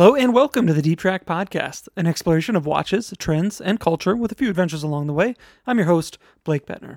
Hello and welcome to the Deep Track Podcast, an exploration of watches, trends, and culture with a few adventures along the way. I'm your host, Blake Buettner.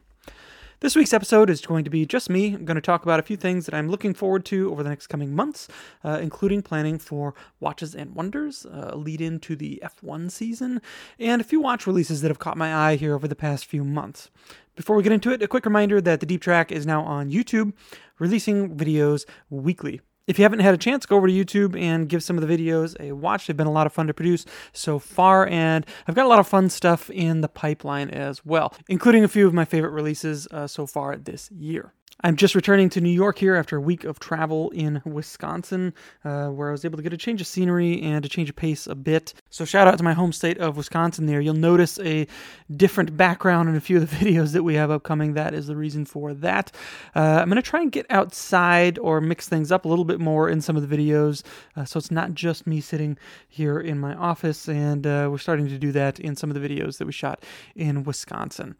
This week's episode is going to be just me. I'm going to talk about a few things that I'm looking forward to over the next coming months, uh, including planning for Watches and Wonders, uh, lead in to the F1 season, and a few watch releases that have caught my eye here over the past few months. Before we get into it, a quick reminder that the Deep Track is now on YouTube, releasing videos weekly. If you haven't had a chance, go over to YouTube and give some of the videos a watch. They've been a lot of fun to produce so far, and I've got a lot of fun stuff in the pipeline as well, including a few of my favorite releases uh, so far this year. I'm just returning to New York here after a week of travel in Wisconsin, uh, where I was able to get a change of scenery and a change of pace a bit. So, shout out to my home state of Wisconsin there. You'll notice a different background in a few of the videos that we have upcoming. That is the reason for that. Uh, I'm going to try and get outside or mix things up a little bit more in some of the videos. Uh, so, it's not just me sitting here in my office, and uh, we're starting to do that in some of the videos that we shot in Wisconsin.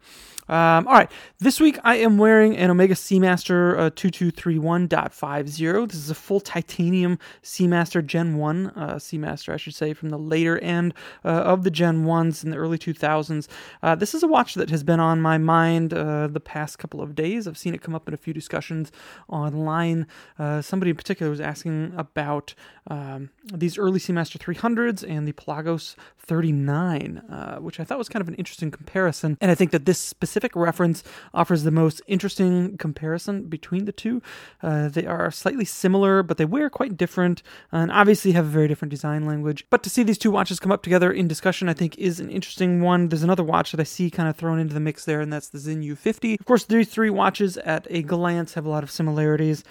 Um, all right, this week I am wearing an Omega Seamaster uh, 2231.50. This is a full titanium Seamaster Gen 1 uh, Seamaster, I should say, from the later end uh, of the Gen 1s in the early 2000s. Uh, this is a watch that has been on my mind uh, the past couple of days. I've seen it come up in a few discussions online. Uh, somebody in particular was asking about um, these early Seamaster 300s and the Pelagos 39, uh, which I thought was kind of an interesting comparison. And I think that this specific reference offers the most interesting comparison between the two. Uh, they are slightly similar, but they wear quite different, and obviously have a very different design language. But to see these two watches come up together in discussion, I think is an interesting one. There's another watch that I see kind of thrown into the mix there, and that's the Sinn U50. Of course, these three watches at a glance have a lot of similarities.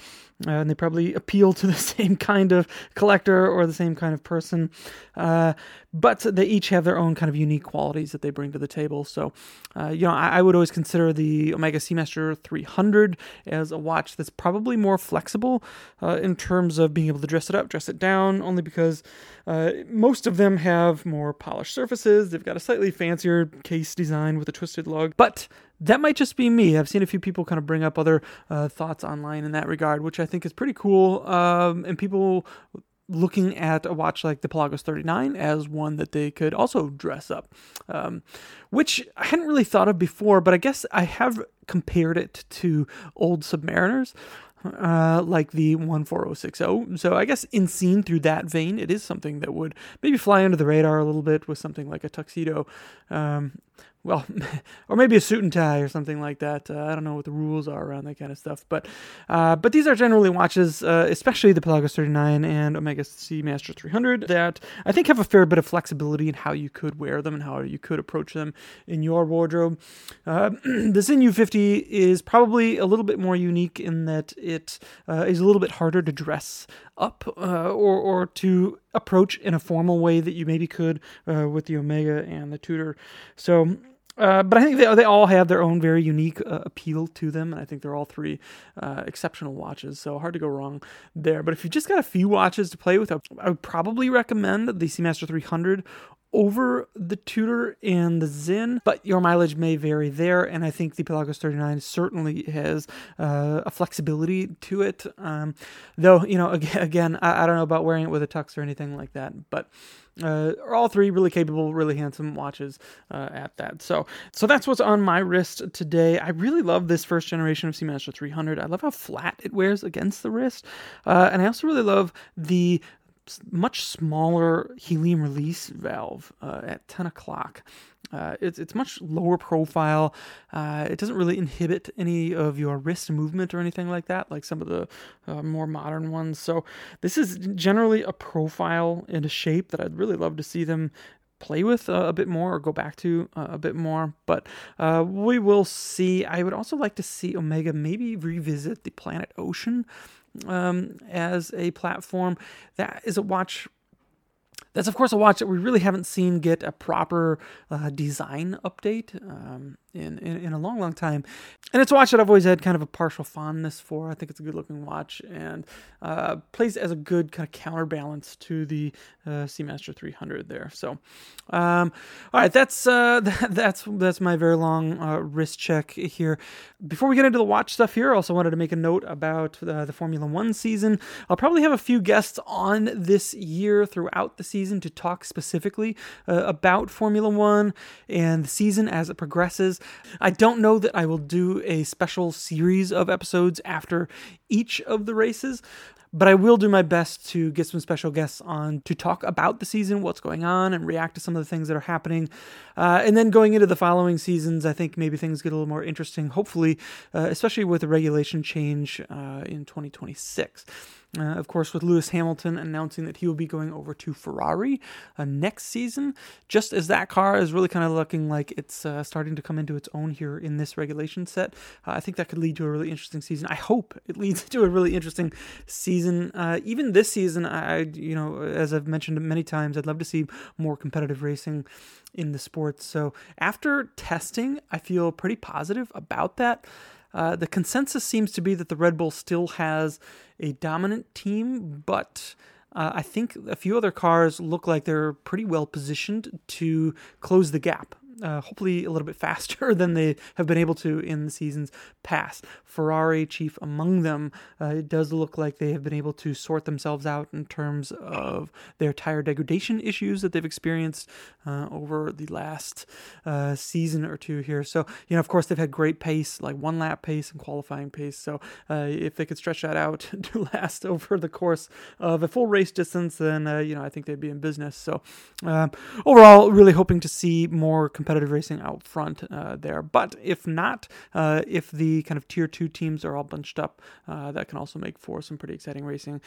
Uh, and they probably appeal to the same kind of collector or the same kind of person. Uh, but they each have their own kind of unique qualities that they bring to the table. So, uh, you know, I, I, would always consider the Omega Seamaster 300 as a watch that's probably more flexible uh, in terms of being able to dress it up, dress it down, only because uh, most of them have more polished surfaces. They've got a slightly fancier case design with a twisted lug, but that might just be me. I've seen a few people kind of bring up other uh, thoughts online in that regard, which I think is pretty cool. Um, and people looking at a watch like the Pelagos 39 as one that they could also dress up, um, which I hadn't really thought of before, but I guess I have compared it to old Submariners. Uh, like the 14060. So I guess in seen through that vein, it is something that would maybe fly under the radar a little bit with something like a tuxedo. Um, well, or maybe a suit and tie or something like that. Uh, I don't know what the rules are around that kind of stuff, but uh, but these are generally watches, uh, especially the Pelagos 39 and Omega Seamaster 300, that I think have a fair bit of flexibility in how you could wear them and how you could approach them in your wardrobe. Uh, the Sinn U50 is probably a little bit more unique in that it uh, is a little bit harder to dress up uh, or or to approach in a formal way that you maybe could with the Omega and the Tudor. So uh, but I think they, they all have their own very unique uh, appeal to them, and I think they're all three uh, exceptional watches. So hard to go wrong there. But if you just got a few watches to play with, I would probably recommend the Seamaster 300 over the Tudor and the Sinn, but your mileage may vary there. And I think the Pelagos 39 certainly has uh, a flexibility to it. Um, though, you know, again, again I, I, don't know about wearing it with a tux or anything like that, but uh, all three really capable, really handsome watches uh, at that. So, so that's what's on my wrist today. I really love this first generation of Seamaster 300. I love how flat it wears against the wrist, uh, and I also really love the much smaller helium release valve uh, at 10 o'clock. Uh, it's it's much lower profile. Uh, it doesn't really inhibit any of your wrist movement or anything like that, like some of the uh, more modern ones. So this is generally a profile and a shape that I'd really love to see them play with uh, a bit more or go back to uh, a bit more. But uh, we will see. I would also like to see Omega maybe revisit the Planet Ocean um, as a platform. That is a watch That's, of course, a watch that we really haven't seen get a proper uh, design update. Um, in, in, in, a long, long time. And it's a watch that I've always had kind of a partial fondness for. I think it's a good looking watch and uh, plays as a good kind of counterbalance to the uh, Seamaster 300 there. So, um, all right, that's uh, that, that's that's my very long uh, wrist check here. Before we get into the watch stuff here, I also wanted to make a note about uh, the Formula One season. I'll probably have a few guests on this year throughout the season to talk specifically uh, about Formula One and the season as it progresses. I don't know that I will do a special series of episodes after each of the races, but I will do my best to get some special guests on to talk about the season, what's going on, and react to some of the things that are happening. Uh, and then going into the following seasons, I think maybe things get a little more interesting, hopefully, uh, especially with the regulation change uh, in 2026. Uh, of course, with Lewis Hamilton announcing that he will be going over to Ferrari uh, next season, just as that car is really kind of looking like it's uh, starting to come into its own here in this regulation set. Uh, I think that could lead to a really interesting season. I hope it leads to a really interesting season. Uh, even this season, I, you know, as I've mentioned many times, I'd love to see more competitive racing in the sports. So after testing, I feel pretty positive about that. Uh, the consensus seems to be that the Red Bull still has a dominant team, but uh, I think a few other cars look like they're pretty well positioned to close the gap uh, hopefully a little bit faster than they have been able to in the seasons past. Ferrari, chief among them, uh, it does look like they have been able to sort themselves out in terms of their tire degradation issues that they've experienced uh, over the last uh, season or two here. So, you know, of course, they've had great pace, like one lap pace and qualifying pace. So, uh, if they could stretch that out to last over the course of a full race distance, then, uh, you know, I think they'd be in business. So, overall, really hoping to see more competitive racing out front uh, there. But if not, uh, if the kind of tier two teams are all bunched up, uh, that can also make for some pretty exciting racing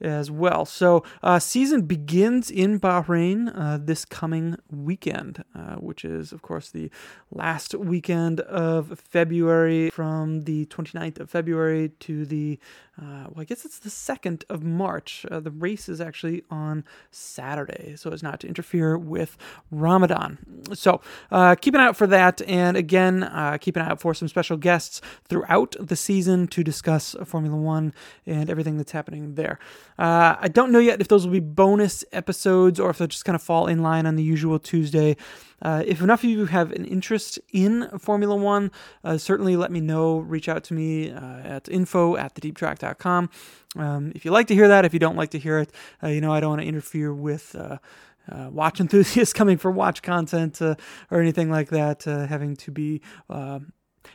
as well. So uh, season begins in Bahrain uh, this coming weekend, which is of course the last weekend of February from the 29th of February to the uh, well, I guess it's the 2nd of March. Uh, the race is actually on Saturday, so as not to interfere with Ramadan. So uh, keep an eye out for that. And again, uh, keep an eye out for some special guests throughout the season to discuss Formula One and everything that's happening there. Uh, I don't know yet if those will be bonus episodes or if they'll just kind of fall in line on the usual Tuesday. Uh, if enough of you have an interest in Formula One, uh, certainly let me know. Reach out to me uh, at info at thedeeptrack.com. Um, if you like to hear that, if you don't like to hear it, uh, you know, I don't want to interfere with. Uh, uh, watch enthusiasts coming for watch content or anything like that, having to be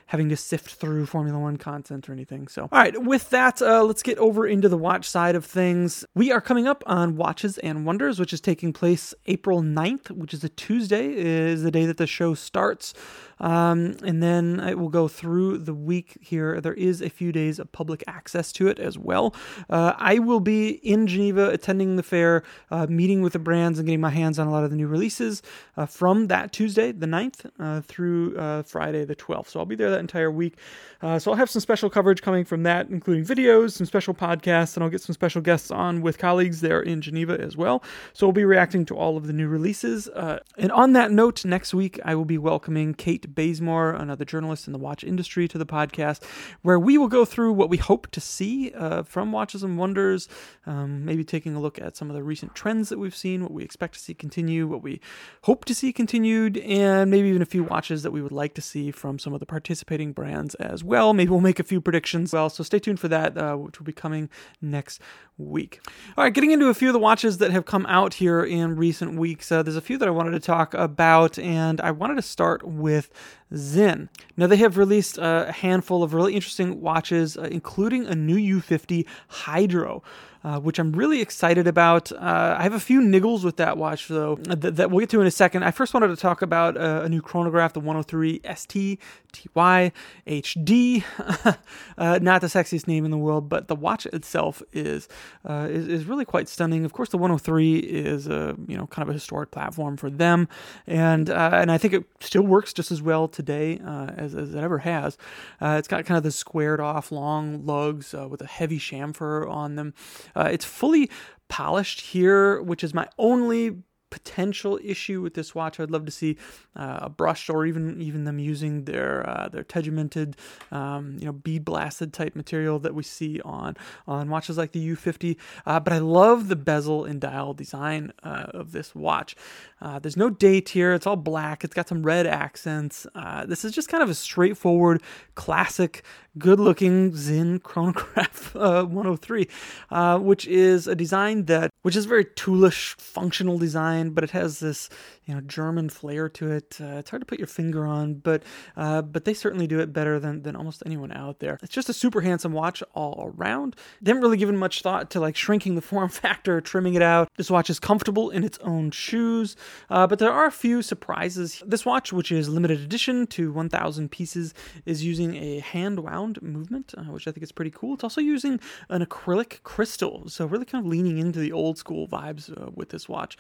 having to sift through Formula One content or anything. So, all right, with that, uh, let's get over into the watch side of things. We are coming up on Watches and Wonders, which is taking place April 9th, which is a Tuesday, is the day that the show starts. Um, and then it will go through the week here. There is a few days of public access to it as well. Uh, I will be in Geneva attending the fair, uh, meeting with the brands, and getting my hands on a lot of the new releases uh, from that Tuesday, the 9th, uh, through uh, Friday, the 12th. So I'll be there that entire week. Uh, so I'll have some special coverage coming from that, including videos, some special podcasts, and I'll get some special guests on with colleagues there in Geneva as well. So we'll be reacting to all of the new releases. and on that note, next week I will be welcoming Kate Bazemore, another journalist in the watch industry, to the podcast, where we will go through what we hope to see uh, from Watches and Wonders, um, maybe taking a look at some of the recent trends that we've seen, what we expect to see continue, what we hope to see continued, and maybe even a few watches that we would like to see from some of the participating brands as well. Maybe we'll make a few predictions as well, so stay tuned for that, uh, which will be coming next week. All right, getting into a few of the watches that have come out here in recent weeks. Uh, there's a few that I wanted to talk about, and I wanted to start with Sinn. Now, they have released a handful of really interesting watches, uh, including a new U50 Hydro uh, which I'm really excited about. Uh, I have a few niggles with that watch, though, that, that, we'll get to in a second. I first wanted to talk about uh, a new chronograph, the 103 ST TY HD. Uh, not the sexiest name in the world, but the watch itself is, uh, is, is really quite stunning. Of course, the 103 is a you know kind of a historic platform for them, and uh, and I think it still works just as well today as, as it ever has. it's got kind of the squared off long lugs with a heavy chamfer on them. Uh, it's fully polished here, which is my only potential issue with this watch. I'd love to see uh, a brushed or even even them using their uh, their tegimented, um, you know, bead blasted type material that we see on on watches like the U50. Uh, but I love the bezel and dial design uh, of this watch. Uh, there's no date here. It's all black. It's got some red accents. Uh, this is just kind of a straightforward, classic, good-looking Sinn chronograph 103, which is a design that which is very toolish, functional design, but it has this you know German flair to it. Uh, it's hard to put your finger on, but uh, but they certainly do it better than than almost anyone out there. It's just a super handsome watch all around. They haven't really given much thought to like shrinking the form factor, trimming it out. This watch is comfortable in its own shoes, uh, but there are a few surprises. This watch, which is limited edition to 1,000 pieces, is using a hand wound movement, uh, which I think is pretty cool. It's also using an acrylic crystal, so really kind of leaning into the old school vibes uh, with this watch,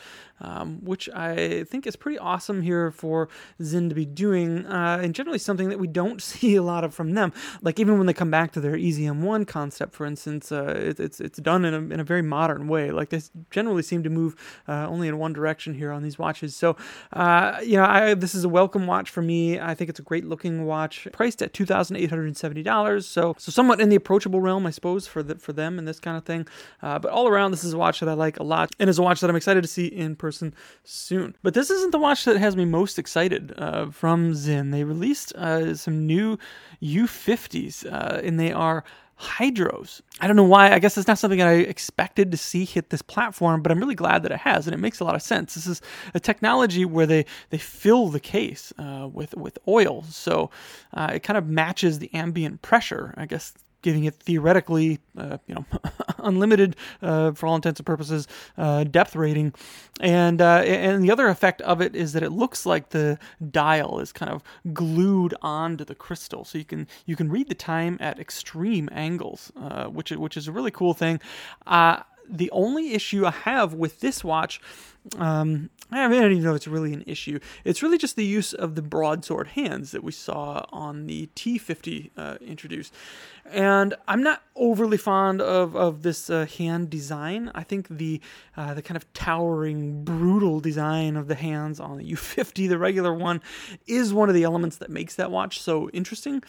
um, which I think is pretty awesome here for Sinn to be doing, uh, and generally something that we don't see a lot of from them. Like even when they come back to their EZM1 concept, for instance, uh, it, it's it's done in a, in a very modern way. Like they generally seem to move uh, only in one direction here on these watches. So, uh, you know, I, this is a welcome watch for me. I think it's a great looking watch, priced at two thousand eight hundred seventy dollars. So, so somewhat in the approachable realm, I suppose, for the, for them and this kind of thing. Uh, but all around, this is a watch that I like a lot, and is a watch that I'm excited to see in person soon. But this isn't the watch that has me most excited uh, from Sinn. They released uh, some new U50s, uh, and they are hydros. I don't know why. I guess it's not something I expected to see hit this platform, but I'm really glad that it has, and it makes a lot of sense. This is a technology where they they fill the case uh, with with oil, so uh, it kind of matches the ambient pressure. I guess giving it theoretically, uh, you know, unlimited uh, for all intents and purposes uh, depth rating, and uh, and the other effect of it is that it looks like the dial is kind of glued onto the crystal, so you can you can read the time at extreme angles, uh, which which is a really cool thing. Uh, the only issue I have with this watch um, I, don't even know if it's really an issue. It's really just the use of the broadsword hands that we saw on the T50 uh, introduced. And I'm not overly fond of, of this uh, hand design. I think the uh, the kind of towering, brutal design of the hands on the U50, the regular one, is one of the elements that makes that watch so interesting.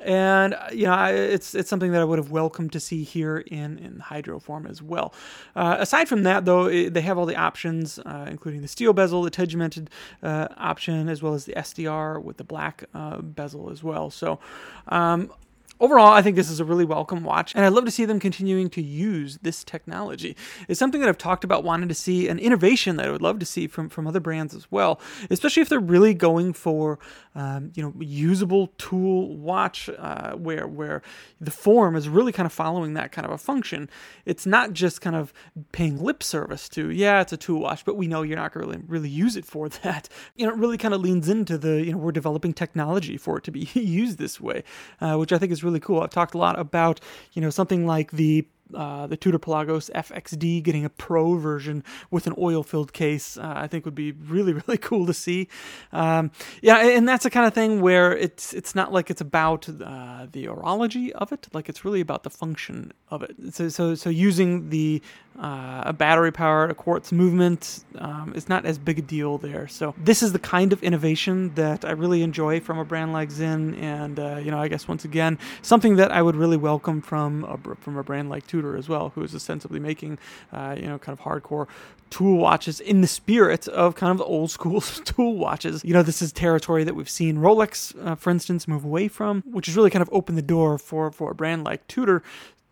And uh, you know, it's it's something that I would have welcomed to see here in in hydro form as well. Uh, aside from that, though, it, they have all the options uh, including the steel bezel, the tegimented uh, option, as well as the SDR with the black uh, bezel as well. So um, Overall, I think this is a really welcome watch, and I'd love to see them continuing to use this technology. It's something that I've talked about wanting to see, an innovation that I would love to see from, from other brands as well, especially if they're really going for, um, you know, usable tool watch uh, where where the form is really kind of following that kind of a function. It's not just kind of paying lip service to, yeah, it's a tool watch, but we know you're not going to really, really use it for that. You know, it really kind of leans into the, you know, we're developing technology for it to be used this way, uh, which I think is really cool. I've talked a lot about, you know, something like the uh, the Tudor Pelagos FXD getting a pro version with an oil filled case, uh, I think would be really, really cool to see. Um, yeah, and that's the kind of thing where it's it's not like it's about uh, the orology of it, like it's really about the function of it. So, so, so using the uh, a battery powered a quartz movement um, is not as big a deal there. So this is the kind of innovation that I really enjoy from a brand like Sinn, and uh, you know, I guess once again, something that I would really welcome from a, from a brand like Tudor as well, who is ostensibly making, uh, you know, kind of hardcore tool watches in the spirit of kind of the old school tool watches. You know, this is territory that we've seen Rolex, uh, for instance, move away from, which has really kind of opened the door for for a brand like Tudor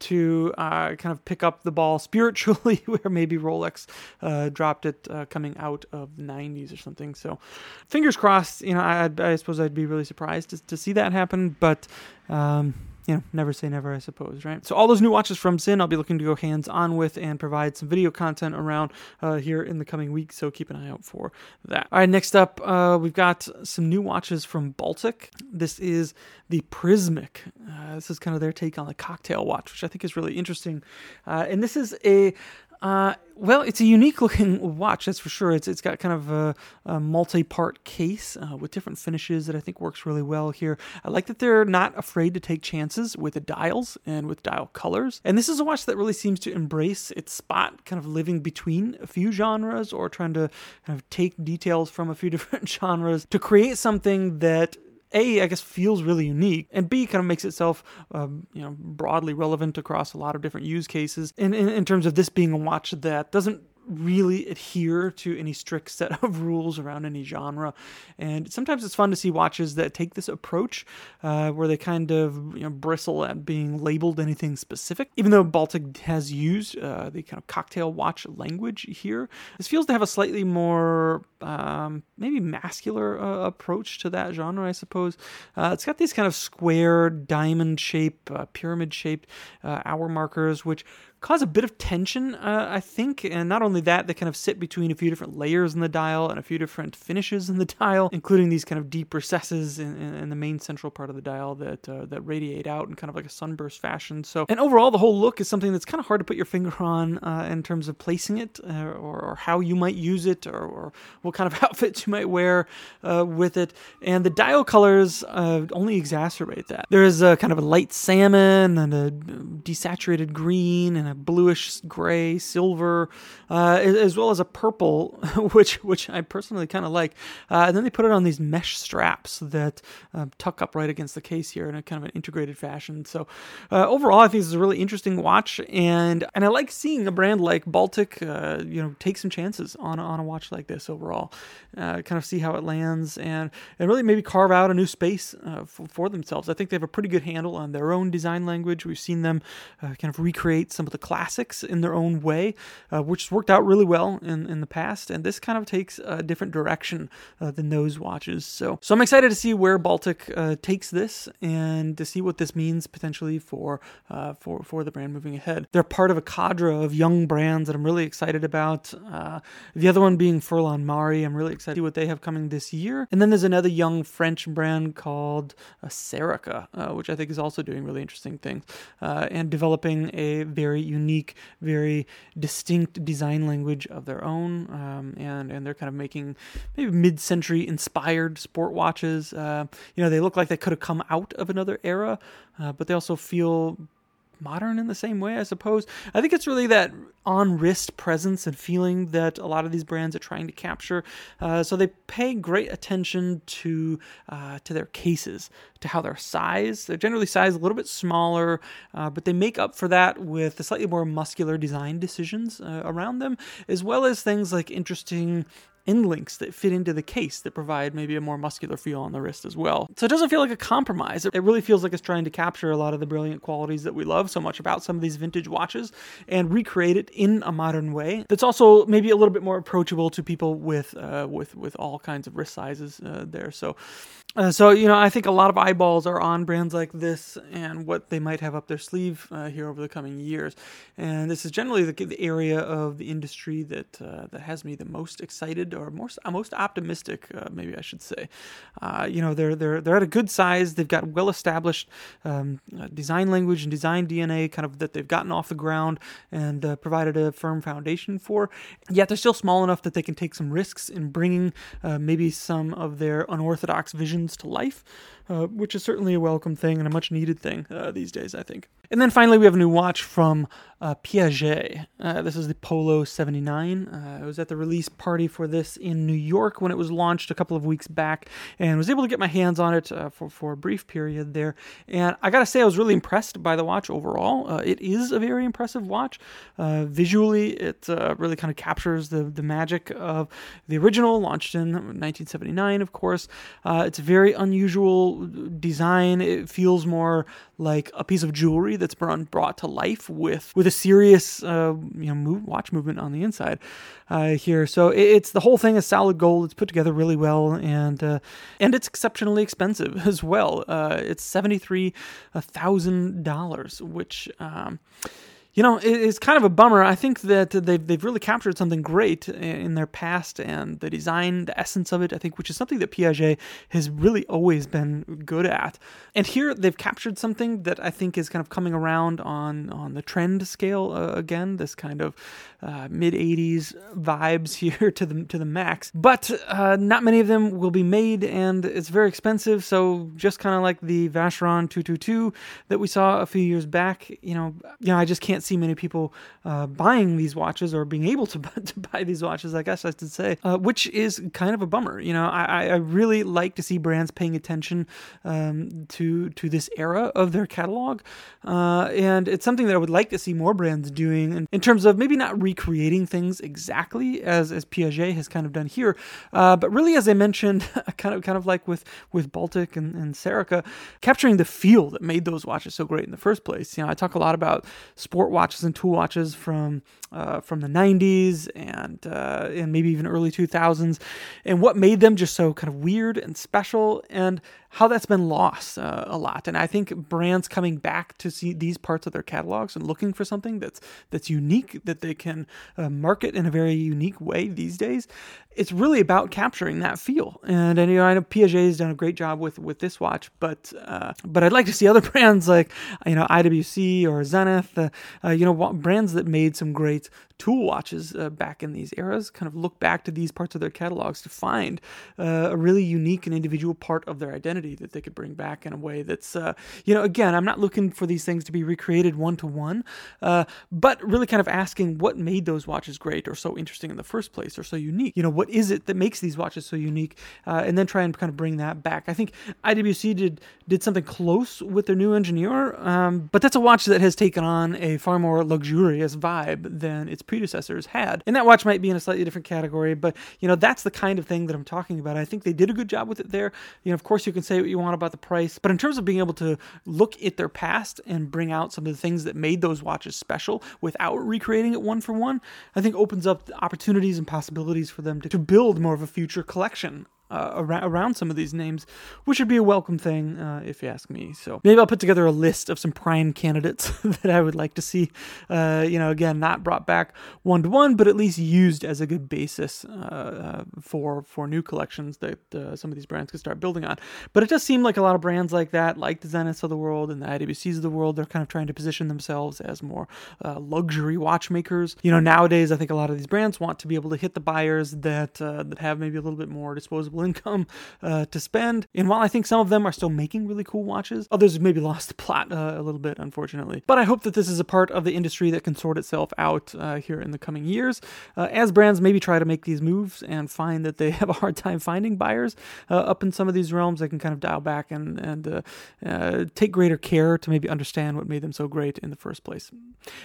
to uh, kind of pick up the ball spiritually, where maybe Rolex uh, dropped it uh, coming out of the 90s or something. So, fingers crossed. You know, I, I suppose I'd be really surprised to, to see that happen, but. Um, you know, never say never, I suppose, right? So all those new watches from Sinn, I'll be looking to go hands on with and provide some video content around uh, here in the coming weeks. So keep an eye out for that. All right, next up, uh, we've got some new watches from Baltic. This is the Prismic. Uh, this is kind of their take on the cocktail watch, which I think is really interesting. Uh, and this is a Uh, well, it's a unique looking watch, that's for sure. It's it's got kind of a, a multi part case uh, with different finishes that I think works really well here. I like that they're not afraid to take chances with the dials and with dial colors. And this is a watch that really seems to embrace its spot, kind of living between a few genres or trying to kind of take details from a few different genres to create something that a, I guess, feels really unique, and B, kind of makes itself, um, you know, broadly relevant across a lot of different use cases. In, in, in terms of this being a watch that doesn't really adhere to any strict set of rules around any genre. And sometimes it's fun to see watches that take this approach, uh, where they kind of you know, bristle at being labeled anything specific. Even though Baltic has used uh, the kind of cocktail watch language here, this feels to have a slightly more um, maybe masculine uh, approach to that genre, I suppose. Uh, it's got these kind of square, diamond shape, uh, pyramid shaped uh, hour markers, which cause a bit of tension, uh, I think. And not only that, they kind of sit between a few different layers in the dial and a few different finishes in the dial, including these kind of deep recesses in, in, the main central part of the dial that uh, that radiate out in kind of like a sunburst fashion. So, and overall, the whole look is something that's kind of hard to put your finger on uh, in terms of placing it uh, or, or, how you might use it or, or, what kind of outfits you might wear uh, with it. And the dial colors uh, only exacerbate that. There is a kind of a light salmon and a desaturated green and a bluish gray, silver, uh, as well as a purple, which which I personally kind of like. Uh, and then they put it on these mesh straps that uh, tuck up right against the case here in a kind of an integrated fashion. So uh, overall, I think this is a really interesting watch, and and I like seeing a brand like Baltic, uh, you know, take some chances on on a watch like this overall. Uh, kind of see how it lands and and really maybe carve out a new space for, for, themselves. I think they have a pretty good handle on their own design language. We've seen them kind of recreate some of the classics in their own way, uh, which worked out really well in, in the past. And this kind of takes a different direction uh, than those watches. So, so I'm excited to see where Baltic uh, takes this and to see what this means potentially for uh, for for the brand moving ahead. They're part of a cadre of young brands that I'm really excited about. Uh, the other one being Furlan Marri. I'm really excited to see what they have coming this year. And then there's another young French brand called uh, Serica, which I think is also doing really interesting things and developing a very unique, very distinct design language of their own, um, and and they're kind of making maybe mid-century inspired sport watches. Uh, you know, they look like they could have come out of another era, uh, but they also feel modern in the same way, I suppose. I think it's really that on wrist presence and feeling that a lot of these brands are trying to capture. Uh, so they pay great attention to uh, to their cases, to how they're sized. They're generally sized a little bit smaller, uh, but they make up for that with the slightly more muscular design decisions uh, around them, as well as things like interesting end links that fit into the case that provide maybe a more muscular feel on the wrist as well. So it doesn't feel like a compromise. It really feels like it's trying to capture a lot of the brilliant qualities that we love so much about some of these vintage watches and recreate it in a modern way that's also maybe a little bit more approachable to people with uh, with with all kinds of wrist sizes uh, there. So uh, so you know, I think a lot of eyeballs are on brands like this and what they might have up their sleeve uh, here over the coming years. And this is generally the, the area of the industry that uh, that has me the most excited or most most optimistic, uh, maybe I should say. Uh, you know, they're they're they're at a good size. They've got well established um, uh, design language and design DNA, kind of that they've gotten off the ground and provided a firm foundation for. Yet they're still small enough that they can take some risks in bringing maybe some of their unorthodox vision to life uh, which is certainly a welcome thing and a much needed thing uh, these days, I think. And then finally, we have a new watch from uh, Piaget. Uh, this is the Polo 79. Uh, I was at the release party for this in New York when it was launched a couple of weeks back and was able to get my hands on it for, for a brief period there. And I gotta say, I was really impressed by the watch overall. it is a very impressive watch. visually, it really kind of captures the, the magic of the original, launched in 1979, of course. it's very unusual design. It feels more like a piece of jewelry that's brought to life with with a serious uh, you know move, watch movement on the inside uh, here. So it, it's the whole thing is solid gold. It's put together really well, and uh, and it's exceptionally expensive as well. Uh, it's seventy three thousand dollars, which. Um, you know, it's kind of a bummer. I think that they've, they've really captured something great in their past and the design, the essence of it, I think, which is something that Piaget has really always been good at. And here they've captured something that I think is kind of coming around on, on the trend scale uh, again, this kind of uh, mid 80s vibes here to the, to the max. But uh, not many of them will be made and it's very expensive. So just kind of like the Vacheron 222 that we saw a few years back, you know, you know, I just can't see many people uh, buying these watches or being able to, to buy these watches, I guess I should say, uh, which is kind of a bummer. You know, I, I really like to see brands paying attention um, to to this era of their catalog, uh, and it's something that I would like to see more brands doing in, in terms of maybe not recreating things exactly as as Piaget has kind of done here, uh, but really, as I mentioned, kind of kind of like with with Baltic and, and Serica, capturing the feel that made those watches so great in the first place. You know, I talk a lot about sport watches and tool watches from uh, from the 90s and uh, and maybe even early 2000s, and what made them just so kind of weird and special, and how that's been lost uh, a lot. And I think brands coming back to see these parts of their catalogs and looking for something that's that's unique that they can uh, market in a very unique way these days. It's really about capturing that feel. And, you know, I know Piaget has done a great job with with this watch, but uh, but I'd like to see other brands like you know IWC or Zenith, uh, uh, you know, brands that made some great tool watches uh, back in these eras kind of look back to these parts of their catalogs to find a really unique and individual part of their identity that they could bring back in a way that's uh, you know again i'm not looking for these things to be recreated one to one but really kind of asking what made those watches great or so interesting in the first place or so unique you know what is it that makes these watches so unique uh, and then try and kind of bring that back i think iwc did did something close with their new engineer um, but that's a watch that has taken on a far more luxurious vibe than its predecessors had. And that watch might be in a slightly different category, but you know, that's the kind of thing that I'm talking about. I think they did a good job with it there. You know, of course you can say what you want about the price, but in terms of being able to look at their past and bring out some of the things that made those watches special without recreating it one for one, I think opens up opportunities and possibilities for them to, to build more of a future collection uh, around, around some of these names, which would be a welcome thing uh, if you ask me. So maybe I'll put together a list of some prime candidates that I would like to see. Uh, you know, again, not brought back one to one, but at least used as a good basis uh, uh, for for new collections that some of these brands could start building on. But it does seem like a lot of brands like that, like the Zeniths of the world and the IWCs of the world, they're kind of trying to position themselves as more luxury watchmakers. You know, nowadays I think a lot of these brands want to be able to hit the buyers that that have maybe a little bit more disposable income uh, to spend. And while I think some of them are still making really cool watches, others have maybe lost the plot uh, a little bit, unfortunately. But I hope that this is a part of the industry that can sort itself out uh, here in the coming years uh, as brands maybe try to make these moves and find that they have a hard time finding buyers uh, up in some of these realms. They can kind of dial back and, and uh, take greater care to maybe understand what made them so great in the first place.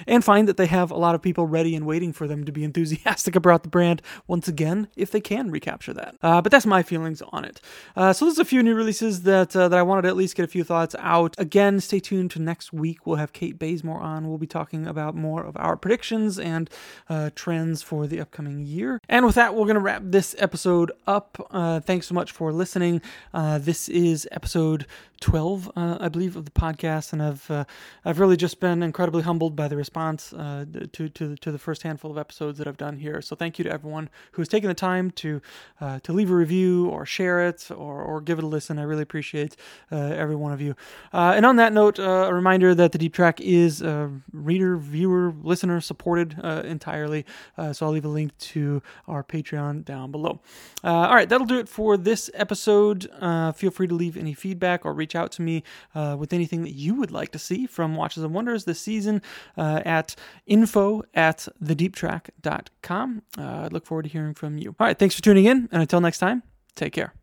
And find that they have a lot of people ready and waiting for them to be enthusiastic about the brand once again if they can recapture that. but that's my feelings on it. Uh, so there's a few new releases that uh, that I wanted to at least get a few thoughts out. Again, stay tuned to next week. We'll have Kate Bazemore on. We'll be talking about more of our predictions and uh, trends for the upcoming year. And with that, we're going to wrap this episode up. Uh, thanks so much for listening. Uh, this is episode 12, uh, I believe, of the podcast, and I've I've really just been incredibly humbled by the response to to to the first handful of episodes that I've done here. So thank you to everyone who has taken the time to to leave a review or share it or or give it a listen. I really appreciate uh, every one of you. Uh, and on that note, a reminder that the Deep Track is reader, viewer, listener supported entirely. so I'll leave a link to our Patreon down below. all right, that'll do it for this episode. feel free to leave any feedback or reach out to me uh, with anything that you would like to see from Watches and Wonders this season uh, at info at thedeeptrack.com. Uh, I look forward to hearing from you. All right, thanks for tuning in, and until next time, take care.